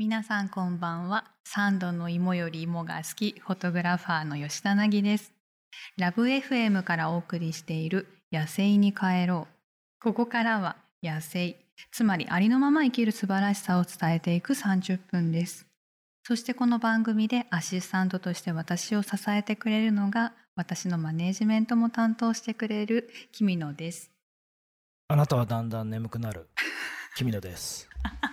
皆さんこんばんは。三度の芋より芋が好き、フォトグラファーの吉田凪です。ラブ FM からお送りしている野生に帰ろう。ここからは野生、つまりありのまま生きる素晴らしさを伝えていく30分です。そしてこの番組でアシスタントとして私を支えてくれるのが、私のマネージメントも担当してくれる君野です。あなたはだんだん眠くなる。君野です。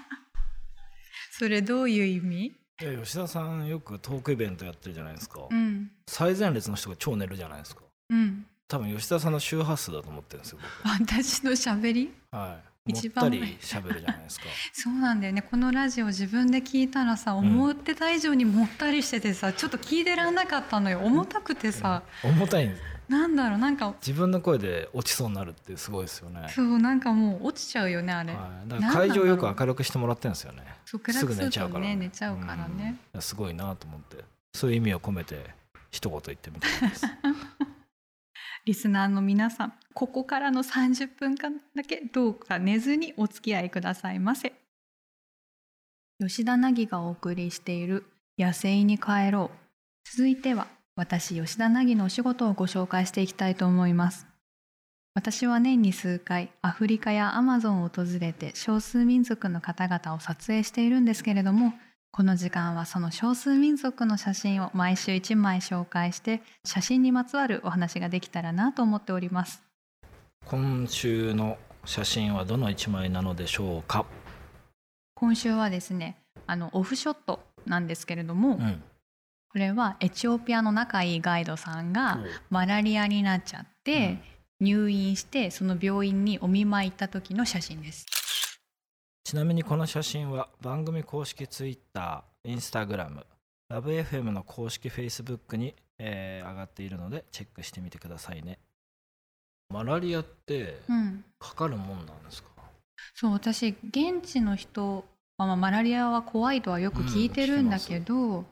それどういう意味？いや吉田さんよくトークイベントやってるじゃないですか。うん。最前列の人が超寝るじゃないですか。うん。多分吉田さんの周波数だと思ってるんですよ。私の喋り？僕はい。一番もったり喋るじゃないですか。そうなんだよねこのラジオ自分で聞いたらさ思ってた以上にもったりしててさ、ちょっと聞いてらんなかったのよ重たくてさ、重たいんです。なんだろうなんか自分の声で落ちそうになるってすごいですよね。そうなんかもう落ちちゃうよねあれ、はい。だから会場よく明るくしてもらってるんですよね。そう暗すぐくすると寝ちゃうからね寝ちゃうからね、うんすごいなと思って。そういう意味を込めて一言言ってみたいです。リスナーの皆さんここからの30分間だけどうか寝ずにお付き合いくださいませ吉田凪がお送りしている「野生に帰ろう」続いては私吉田凪のお仕事をご紹介していきたいと思います私は年に数回アフリカやアマゾンを訪れて少数民族の方々を撮影しているんですけれどもこの時間はその少数民族の写真を毎週1枚紹介して写真にまつわるお話ができたらなと思っております今週の写真はどの一枚なのでしょうか？今週はですねあのオフショットなんですけれども、うん。これはエチオピアの仲いいガイドさんがマラリアになっちゃって、入院してその病院にお見舞い行った時の写真です。ちなみにこの写真は番組公式 Twitter、Instagram、LoveFM の公式 Facebook に、えー上がっているのでチェックしてみてくださいね。マラリアってうん。かかるもんなんですか、そう私現地の人は、まあ、マラリアは怖いとはよく聞いてるんだけど、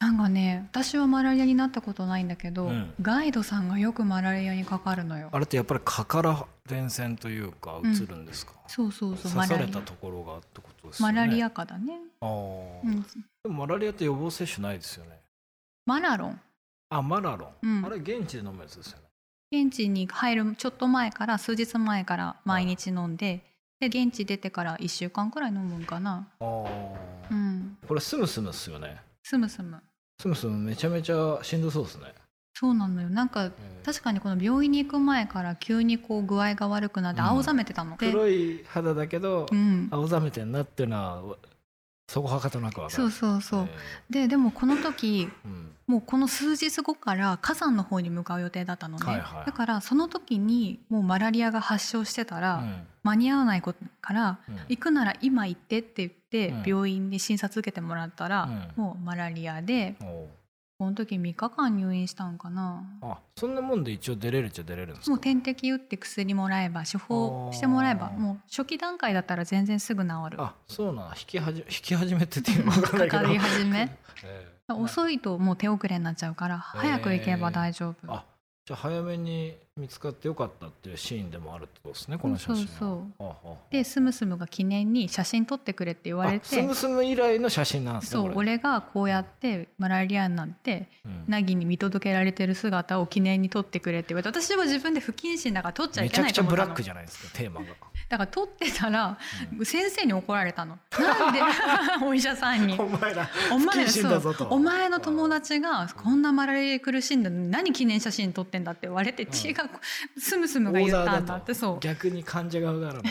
なんかね私はマラリアになったことないんだけど、うん。ガイドさんがよくマラリアにかかるのよ。あれってやっぱり蚊から伝染というかうん。移るんですか、そうそうそう刺されたところがってことですね。マラリア禍だね、あーうん、でもマラリアって予防接種ないですよね。マラロン。あ、マラロン。うん。あれ現地で飲むやつですよね。現地に入るちょっと前から数日前から毎日飲んでで現地出てから1週間くらい飲むんかな。あーうん。これスムスムっすよね。すむすむスムスムめちゃめちゃしんどそうですね。そうなのよ。なんかうん確かにこの病院に行く前から急にこう具合が悪くなってうん。青ざめてたの、で黒い肌だけど、うん。青ざめてんなっていうのはそこはかとなくわかる。そうそうそう、えででもこの時ーうん。もうこの数日後から火山の方に向かう予定だったのね、はいはい。だからその時にもうマラリアが発症してたら、うん。間に合わないことから、うん。行くなら今行ってって言って、うん。病院で診察受けてもらったら、うん。もうマラリアでこの時3日間入院したんかな。あそんなもんで一応出れるっちゃ出れるんですか？もう点滴打って薬もらえば処方してもらえばもう初期段階だったら全然すぐ治る。あそうなん。引きはじ引き始めってっていうかんないけど。かかり始め？ええ。遅いともう手遅れになっちゃうから早く行けば大丈夫、あじゃあ早めに見つかってよかったっていうシーンでもあるってことですねこの写真でスムスムが記念に写真撮ってくれって言われあスてムスム以来の写真なんですねそう俺がこうやってマラリアになってうん。に見届けられてる姿を記念に撮ってくれって言われて私は自分で不謹慎だから撮っちゃいけめちゃくちゃないと思ったのブラックじゃないですかテーマが。だから撮ってたら、う先生に怒られたの。なんで お医者さんに。お前らお前不謹慎だぞと。そうお前の友達がこんなマラリアで苦しんだのに何記念写真撮ってんだって言われて、違うスムスムが言ったんだってそう。逆に患者側からの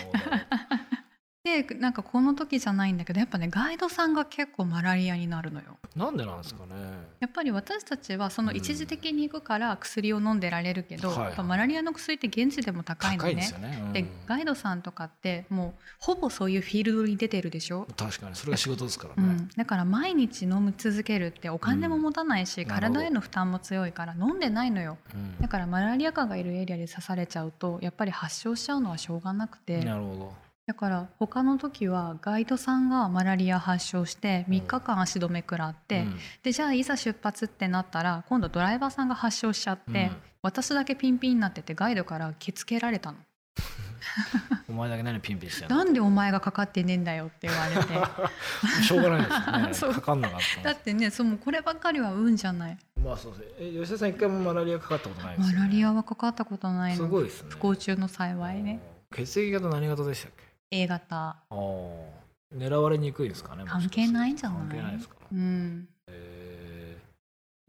でなんかこの時じゃないんだけどやっぱねガイドさんが結構マラリアになるのよ。なんでなんですかね。やっぱり私たちはその一時的に行くから薬を飲んでられるけど、はいやっぱマラリアの薬って現地でも高いのね。高いですよね、うん。でガイドさんとかってもうほぼそういうフィールドに出てるでしょ、確かに。それが仕事ですからね、うん、だから毎日飲み続けるってお金も持たないし、体への負担も強いから飲んでないのよ。うん。だからマラリア蚊がいるエリアで刺されちゃうとやっぱり発症しちゃうのはしょうがなくて。なるほどだから他の時はガイドさんがマラリア発症して3日間足止め食らって、うん。でじゃあいざ出発ってなったら今度ドライバーさんが発症しちゃって、うん。私だけピンピンになっててガイドから気つけられたの。お前だけ何ピンピンしてなんでお前がかかってねえんだよって言われて。しょうがないですね。かかんなかっただってねそうもうこればっかりは運じゃない。まあそうです。ねえ吉田さん一回もマラリアかかったことないですよ、ね、マラリアはかかったことないの。すごいですね。不幸中の幸いね。血液型何型でしたっけ？A 型。ああ狙われにくいですかね関係ないんじゃない？関係ないですかうん。え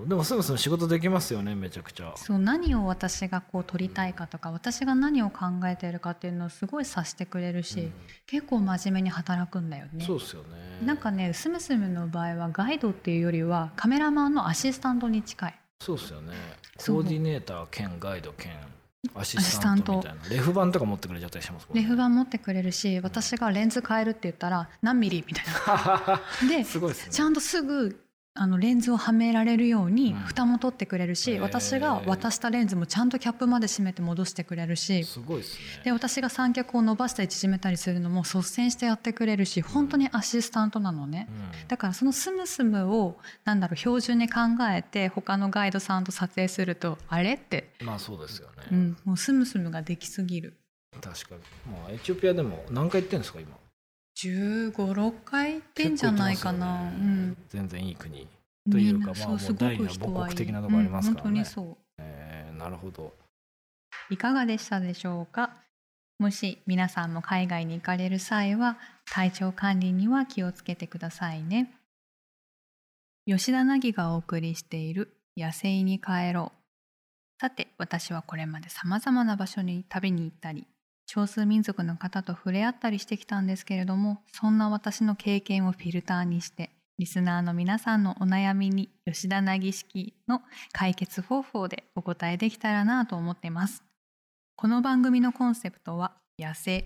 ー、でもすぐすぐ仕事できますよねめちゃくちゃ。そう何を私がこう取りたいかとか私が何を考えているかっていうのをすごい察してくれるし、うん。結構真面目に働くんだよね。そうですよね。なんかねスムスムの場合はガイドっていうよりはカメラマンのアシスタントに近い。そうですよね。そうコーディネーター兼ガイド兼アシスタントみたいな。レフ板とか持ってくれちゃったりしますもんね。レフ板持ってくれるし私がレンズ変えるって言ったら何ミリみたいな。でね。ちゃんとすぐあのレンズをはめられるようにうん。蓋も取ってくれるし、へー。私が渡したレンズもちゃんとキャップまで閉めて戻してくれるし。すごいですね。で私が三脚を伸ばしたり縮めたりするのも率先してやってくれるし本当にアシスタントなのね。うん。だからそのスムスムをなんだろう標準に考えて他のガイドさんと撮影するとあれって、まあそうですよね、うん、もうスムスムができすぎる。確かに。まあエチオピアでも何回行ってんですか今？1 5 6回行ってんじゃないかな、ね。うん。全然いい国というかまあもう第二母国的なとこありますからね。うん本当にそう。えーなるほど。いかがでしたでしょうか？もし皆さんも海外に行かれる際は体調管理には気をつけてくださいね。吉田凪がお送りしている「野生に帰ろう」さて私はこれまでさまざまな場所に旅に行ったり少数民族の方と触れ合ったりしてきたんですけれどもそんな私の経験をフィルターにしてリスナーの皆さんのお悩みに吉田凪式の解決方法でお答えできたらなと思っていますこの番組のコンセプトは野生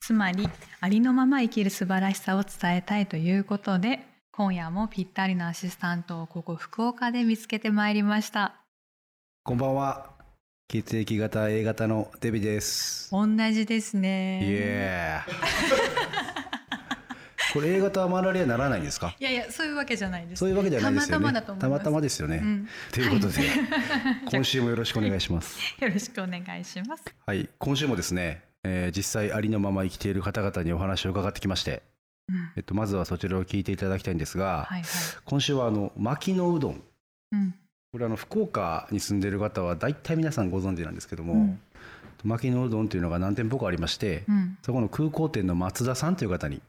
つまりありのまま生きる素晴らしさを伝えたいということで今夜もぴったりのアシスタントをここ福岡で見つけてまいりましたこんばんは。血液型 A 型のデビです。同じですイね。エーこれ A 型はマラリアならないんですか？いやいやそういうわけじゃないです。そういうわけじゃないですよね。たまたまだと思います。たまたまですよね。うん。ということで、今週もよろしくお願いします。よろしくお願いします。はい、今週もですね、えー実際ありのまま生きている方々にお話を伺ってきまして、うん。えっと、まずはそちらを聞いていただきたいんですが、はいはい。今週はあの牧野うどん。うんこれあの福岡に住んでいる方は大体皆さんご存知なんですけども、うん。牧野うどんというのが何店舗かありまして、うん。そこの空港店の松田さんという方に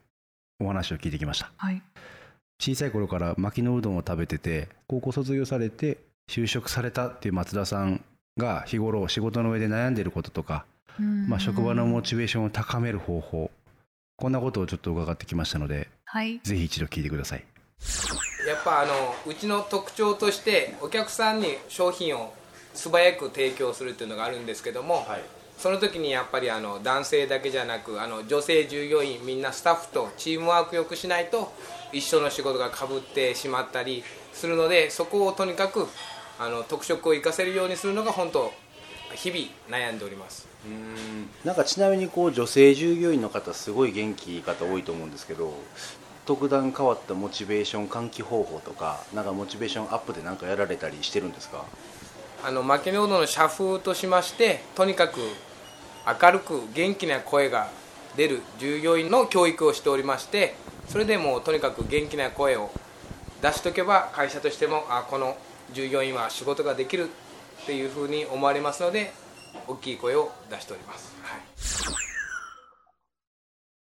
お話を聞いてきました。はい。小さい頃から牧野うどんを食べてて高校卒業されて就職されたっていう松田さんが日頃仕事の上で悩んでいることとか、うん。まあ、職場のモチベーションを高める方法こんなことをちょっと伺ってきましたのではい。ぜひ一度聞いてくださいやっぱあのうちの特徴としてお客さんに商品を素早く提供するっていうのがあるんですけども、その時にやっぱりあの男性だけじゃなくあの女性従業員みんなスタッフとチームワークよくしないと一緒の仕事がかぶってしまったりするのでそこをとにかくあの特色を生かせるようにするのが本当日々悩んでおります。なんかちなみにこう女性従業員の方すごい元気いい方多いと思うんですけど特段変わったモチベーション喚起方法とかなんかモチベーションアップで何かやられたりしてるんですか？あの牧野うどんの社風としましてとにかく明るく元気な声が出る従業員の教育をしておりましてそれでもうとにかく元気な声を出しとけば会社としてもあこの従業員は仕事ができるっていうふうに思われますので大きい声を出しております、はい。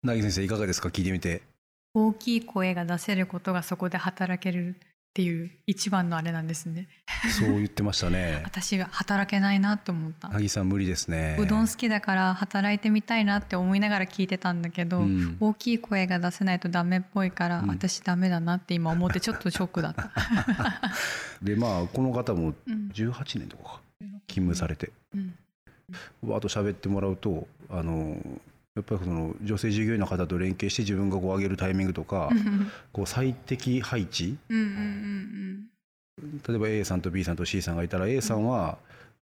凪先生いかがですか？聞いてみて大きい声が出せることがそこで働けるっていう一番のあれなんですね。そう言ってましたね。私が働けないなと思った。凪さん無理ですね。うどん好きだから働いてみたいなって思いながら聞いてたんだけど、うん。大きい声が出せないとダメっぽいから、うん。私ダメだなって今思ってちょっとショックだった、でまあこの方もうん。18年とかか。勤務されて。うん。わーっと喋ってもらうとあのやっぱりその女性従業員の方と連携して自分がこう上げるタイミングとかこう最適配置。うんうんうん例えば A さんと B さんと C さんがいたら A さんは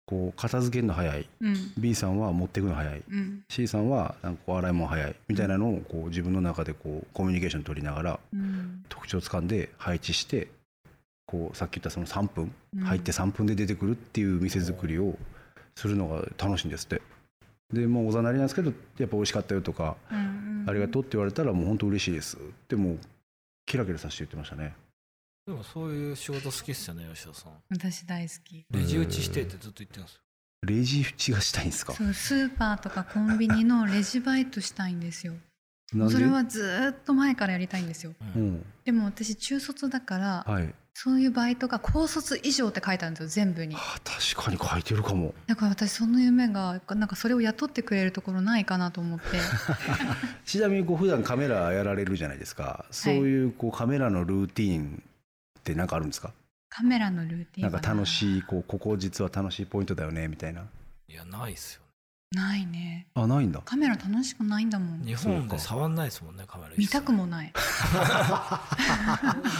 こう片付けるの早い。うん。うん B さんは持っていくの早い。うん。C さんはなんかこう洗い物早い。みたいなのをこう自分の中でこうコミュニケーション取りながらうん。特徴をつかんで配置してこうさっき言ったその3分うん。入って3分で出てくるっていう店作りをするのが楽しいんですってでもうおざなりなんですけどやっぱ美味しかったよとか、うんうん。ありがとうって言われたらもう本当嬉しいです。ってもうキラキラさせて言ってましたね。でもそういう仕事好きっすよね吉田さん。私大好き。レジ打ちしてってずっと言ってるんですよ。レジ打ちがしたいんですか？そうスーパーとかコンビニのレジバイトしたいんですよそれはずーっと前からやりたいんですよ。うん。うん。でも私中卒だから、はい。そういうバイトが高卒以上って書いてあるんですよ全部に。あ確かに書いてるかも。だから私その夢がなんかそれを雇ってくれるところないかなと思って。ちなみにこう普段カメラやられるじゃないですか。そういうこうカメラのルーティーンって何かあるんですか？カメラのルーティンな。んはか楽しいこうここ実は楽しいポイントだよねみたいな。いやないっすよないね。あないんだ。カメラ楽しくないんだもん。日本で触んないですもんねカメラ。見たくもない。だ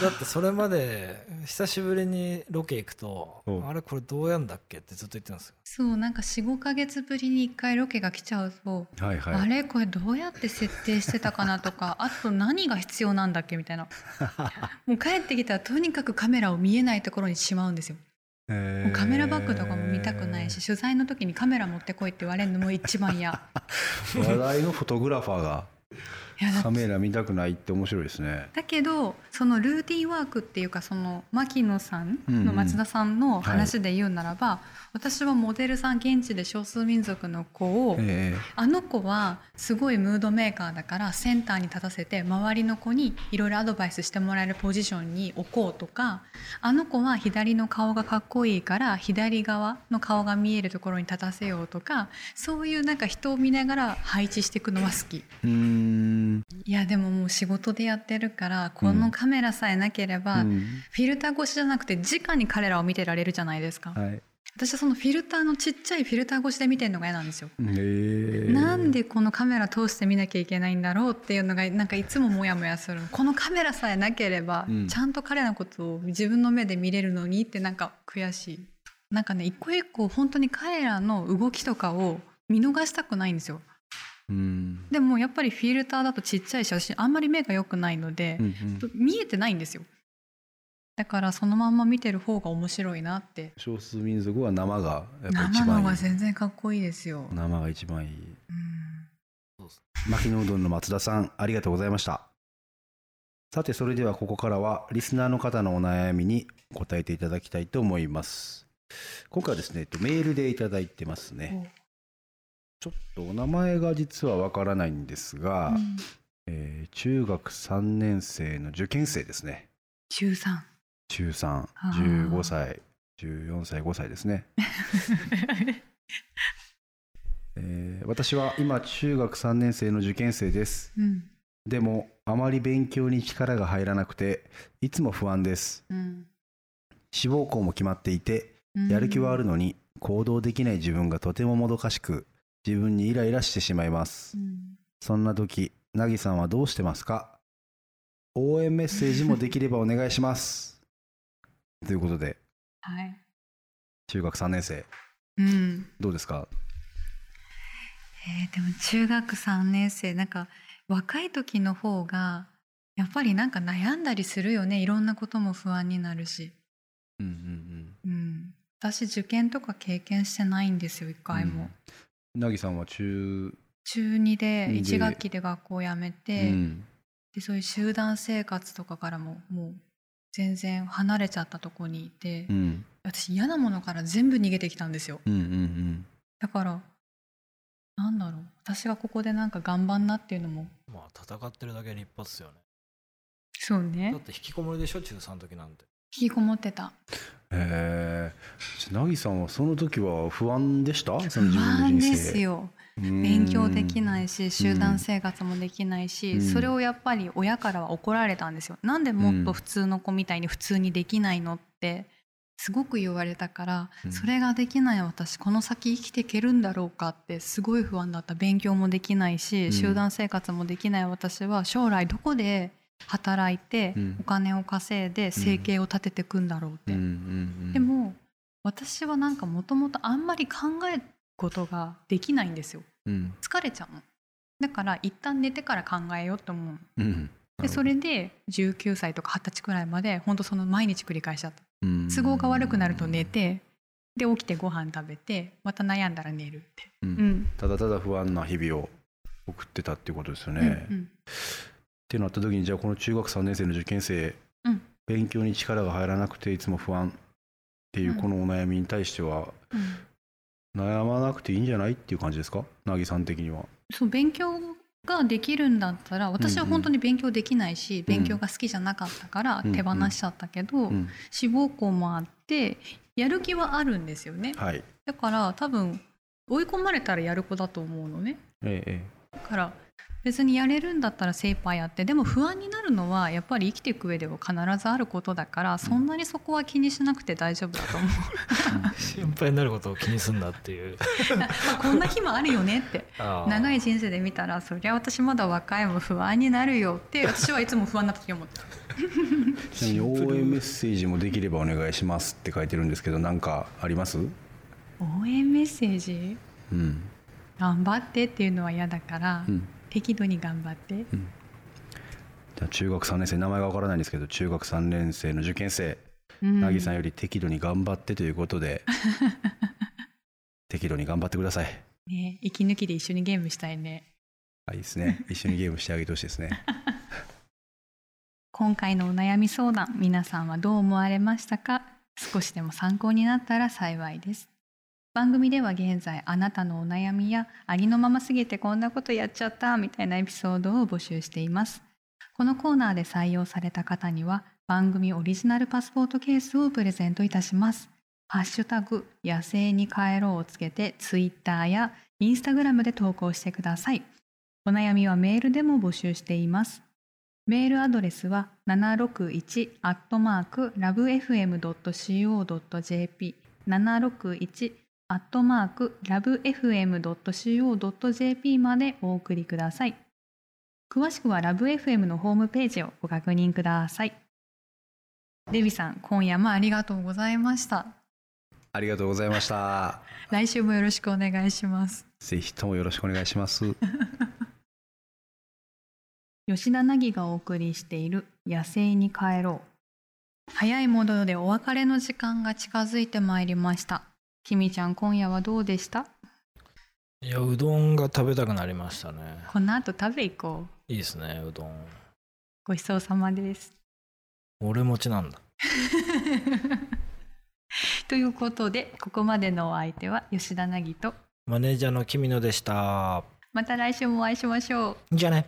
ってそれまで久しぶりにロケ行くとうん。あれこれどうやんだっけってずっと言ってるんですよ。そうなんか45か月ぶりに1回ロケが来ちゃうと、はいはい。あれこれどうやって設定してたかなとか あと何が必要なんだっけみたいな。もう帰ってきたらとにかくカメラを見えないところにしまうんですよもうカメラバッグとかも見たくないし取材の時にカメラ持ってこいって言われるのも一番嫌。話題のフォトグラファーがカメラ見たくないって面白いですね。だけどそのルーティンワークっていうかその牧野さんのうんうん。松田さんの話で言うならば、私はモデルさん現地で少数民族の子を、え。あの子はすごいムードメーカーだからセンターに立たせて周りの子にいろいろアドバイスしてもらえるポジションに置こうとかあの子は左の顔がかっこいいから左側の顔が見えるところに立たせようとかそういうなんか人を見ながら配置していくのは好き。うーんいやでももう仕事でやってるからこのカメラさえなければ、うん。フィルター越しじゃなくて直に彼らを見てられるじゃないですか、はい。私はそのフィルターのちっちゃいフィルター越しで見てるのが嫌なんですよ、なんでこのカメラ通して見なきゃいけないんだろうっていうのがなんかいつもモヤモヤするこのカメラさえなければ、うん。ちゃんと彼のことを自分の目で見れるのにってなんか悔しい。なんかね一個一個本当に彼らの動きとかを見逃したくないんですようん。でもやっぱりフィルターだとちっちゃいし私あんまり目が良くないので、うんうん。見えてないんですよ。だからそのまんま見てる方が面白いなって。少数民族は生がやっぱ一生の方が番いい。全然かっこいいですよ、生が一番いい。うん。牧野うどんの松田さんありがとうございました。さてそれではここからはリスナーの方のお悩みに答えていただきたいと思います。今回はですねえっとメールでいただいてますねちょっとお名前が実はわからないんですが、うんえー中学3年生の受験生ですね。中三。中3あー。15歳。14歳5歳ですね、えー私は今中学3年生の受験生です。うん。でもあまり勉強に力が入らなくていつも不安です。うん。志望校も決まっていてやる気はあるのに行動できない自分がとてももどかしく自分にイライラしてしまいます。うん。そんな時なぎさんはどうしてますか？応援メッセージもできればお願いします。ということで。はい。中学3年生。うん。どうですか？えーでも中学3年生なんか若い時の方がやっぱりなんか悩んだりするよね。いろんなことも不安になるし、うんうん。うん、私受験とか経験してないんですよ一回も、うんなぎさんは中、中2でで。1学期で学校辞めうて、ん。でそういう集団生活とかからももう全然離れちゃったとこにいて、うん。私嫌なものから全部逃げてきたんですよ。うんうんだからなんだろう。私がここでなんか頑張んなっていうのも。まあ戦ってるだけ立派っすよね。そうね。だって引きこもりでしょ？中3の時なんて。引きこもってたへえなぎさんはその時は不安でした？その自不分の安人生。ですようん勉強できないし集団生活もできないし、うん。それをやっぱり親からは怒られたんですよ。なんでもっと普通の子みたいに普通にできないのってすごく言われたから、うん。それができない私この先生きていけるんだろうかってすごい不安だった。勉強もできないし、うん。集団生活もできない私は将来どこで働いてうん。お金を稼いで生計を立てていくんだろうって、でも私はなんかもともとあんまり考えることができないんですよ。うん。疲れちゃうの。だから一旦寝てから考えようと思ううんでそれで19歳とか20歳くらいまで本当その毎日繰り返しちゃった。うん。都合が悪くなると寝てで起きてご飯食べてまた悩んだら寝るって、うん。うん。ただただ不安な日々を送ってたっていうことですよね。うんうんってなった時にじゃあこの中学3年生の受験生、うん。勉強に力が入らなくていつも不安っていううん。このお悩みに対してはうん。悩まなくていいんじゃないっていう感じですか？なぎさん的には。そう勉強ができるんだったら私は本当に勉強できないし、うん勉強が好きじゃなかったからうん手放しちゃったけど、うん。志望校もあってやる気はあるんですよね。はい。だから多分追い込まれたらやる子だと思うのね。えええ。だから別にやれるんだったら精一杯やってでも不安になるのはやっぱり生きていく上では必ずあることだからそんなにそこは気にしなくて大丈夫だと思う。心配になることを気にすんなっていう。まあこんな日もあるよねって長い人生で見たらそりゃ私まだ若いもん不安になるよって私はいつも不安な時思ってる。えちなみに応援メッセージもできればお願いしますって書いてるんですけど何かあります？応援メッセージ？うん。頑張ってっていうのは嫌だから、うん。適度に頑張ってじゃあ中学3年生名前がわからないんですけど中学3年生の受験生うんなぎさんより適度に頑張ってということで 適度に頑張ってください。ね息抜きで一緒にゲームしたいねあいいですね。一緒にゲームしてあげてほしいですね。今回のお悩み相談皆さんはどう思われましたか？少しでも参考になったら幸いです番組では現在あなたのお悩みやありのまますぎてこんなことやっちゃったみたいなエピソードを募集しています。このコーナーで採用された方には番組オリジナルパスポートケースをプレゼントいたします。ハッシュタグ野生に帰ろうをつけてツイッターやインスタグラムで投稿してください。お悩みはメールでも募集しています。メールアドレスは761アットマークラブ FM.co.jp 761アットマークラブ FM.co.jp までお送りください。詳しくはラブ FM のホームページをご確認ください。デビさん、今夜もありがとうございました。ありがとうございました。来週もよろしくお願いします。ぜひともよろしくお願いします。吉田凪がお送りしている「野生に帰ろう」早いものでお別れの時間が近づいてまいりましたきみちゃん今夜はどうでした？いやうどんが食べたくなりましたね。この後食べ行こう。いいですねうどん。ごちそうさまです。俺持ちなんだ。ということでここまでのお相手は吉田凪とマネージャーの君野でした。また来週もお会いしましょう。じゃあね